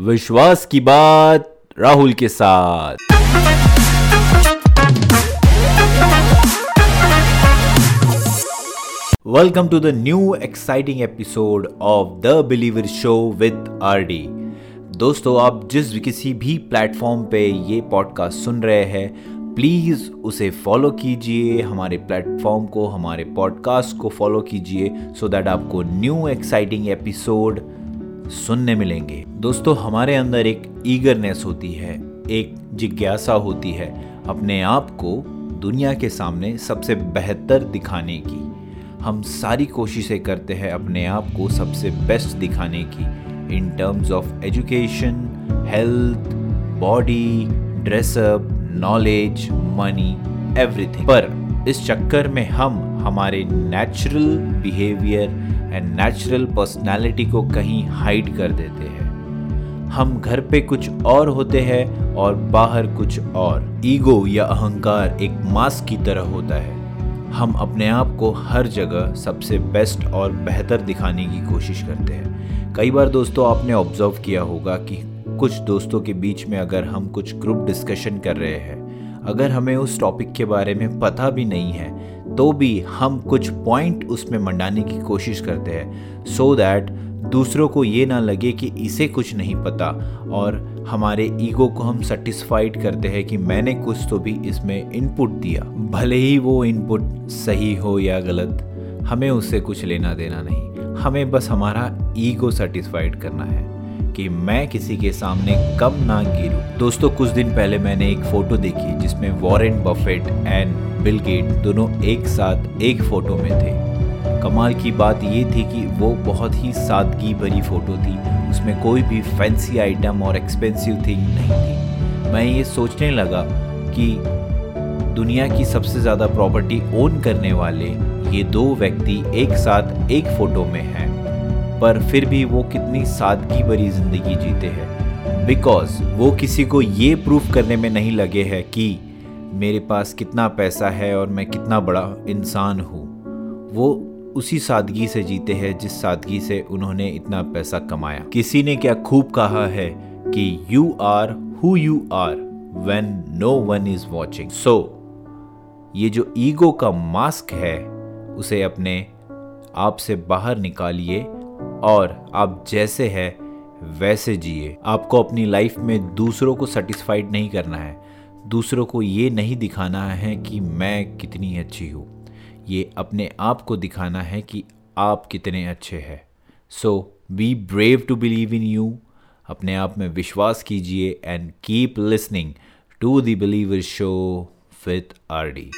विश्वास की बात राहुल के साथ। Welcome to the new exciting episode of the believer show with R D दोस्तों, आप जिस किसी भी प्लेटफॉर्म पे ये पॉडकास्ट सुन रहे हैं प्लीज़ उसे फॉलो कीजिए, हमारे प्लेटफॉर्म को, हमारे पॉडकास्ट को फॉलो कीजिए सो दैट आपको न्यू एक्साइटिंग एपिसोड सुनने मिलेंगे। दोस्तों, हमारे अंदर एक ईगरनेस होती है, एक जिज्ञासा होती है अपने आप को दुनिया के सामने सबसे बेहतर दिखाने की। हम सारी कोशिशें करते हैं अपने आप को सबसे बेस्ट दिखाने की। In terms of education health body dress up knowledge money everything पर इस चक्कर में हम हमारे natural behaviour and natural personality को कहीं हाइड कर देते हैं। हम घर पे कुछ और होते हैं और बाहर कुछ और। ईगो या अहंकार एक मास्क की तरह होता है। हम अपने आप को हर जगह सबसे बेस्ट और बेहतर दिखाने की कोशिश करते हैं। कई बार दोस्तों, आपने ऑब्ज़र्व किया होगा कि कुछ दोस्तों के बीच में अगर हम कुछ ग्रुप डिस्कशन कर रहे हैं, अगर हमें उस टॉपिक के बारे में पता भी नहीं है तो भी हम कुछ पॉइंट उसमें मंडाने की कोशिश करते हैं सो so दैट दूसरों को ये ना लगे कि इसे कुछ नहीं पता और हमारे ईगो को हम सेटिस्फाइड करते हैं कि मैंने कुछ तो भी इसमें इनपुट दिया। भले ही वो इनपुट सही हो या गलत, हमें उससे कुछ लेना देना नहीं। हमें बस हमारा ईगो सेटिस्फाइड करना है। कि मैं किसी के सामने कम ना गिरूं। दोस्तों, कुछ दिन पहले मैंने एक फ़ोटो देखी जिसमें Warren Buffett and Bill Gates दोनों एक साथ एक फ़ोटो में थे। कमाल की बात ये थी कि वो बहुत ही सादगी भरी फ़ोटो थी। उसमें कोई भी फैंसी आइटम और एक्सपेंसिव थिंग नहीं थी। मैं ये सोचने लगा कि दुनिया की सबसे ज़्यादा प्रॉपर्टी ओन करने वाले ये दो व्यक्ति एक साथ एक फ़ोटो में हैं। पर फिर भी वो कितनी सादगी भरी ज़िंदगी जीते हैं। बिकॉज़ वो किसी को ये प्रूफ करने में नहीं लगे हैं कि मेरे पास कितना पैसा है और मैं कितना बड़ा इंसान हूँ। वो उसी सादगी से जीते हैं जिस सादगी से उन्होंने इतना पैसा कमाया। किसी ने क्या खूब कहा है कि you are who you are when no one is watching so ये जो ईगो का मास्क है, उसे अपने आप से बाहर निकालिए और आप जैसे है, वैसे जिए। आपको अपनी लाइफ में दूसरों को सेटिस्फाइड नहीं करना है। दूसरों को ये नहीं दिखाना है कि मैं कितनी अच्छी हूँ। ये अपने आप को दिखाना है कि आप कितने अच्छे हैं। So be brave to believe in you अपने आप में विश्वास कीजिए and keep listening to the believer show with R D